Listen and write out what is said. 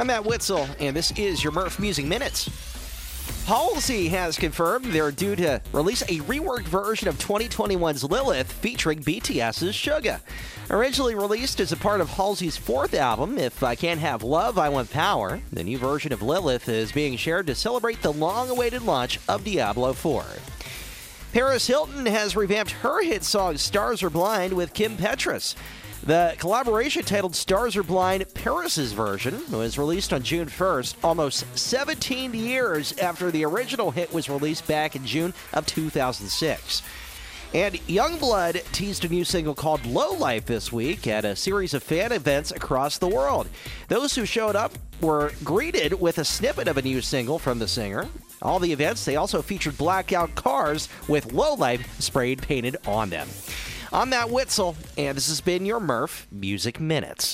I'm Matt Witzel, and this is your Merf Music Minutes. Halsey has confirmed they're due to release a reworked version of 2021's Lilith featuring BTS's Suga. Originally released as a part of Halsey's fourth album, If I Can't Have Love, I Want Power, the new version of Lilith is being shared to celebrate the long awaited launch of Diablo 4. Paris Hilton has revamped her hit song Stars Are Blind with Kim Petras. The collaboration titled Stars Are Blind Paris's version was released on June 1st, almost 17 years after the original hit was released back in June of 2006. And Yungblud teased a new single called Low Life this week at a series of fan events across the world. Those who showed up were greeted with a snippet of a new single from the singer. All the events, they also featured blackout cars with Low Life sprayed painted on them. I'm Matt Witzel, and this has been your Merf Music Minutes.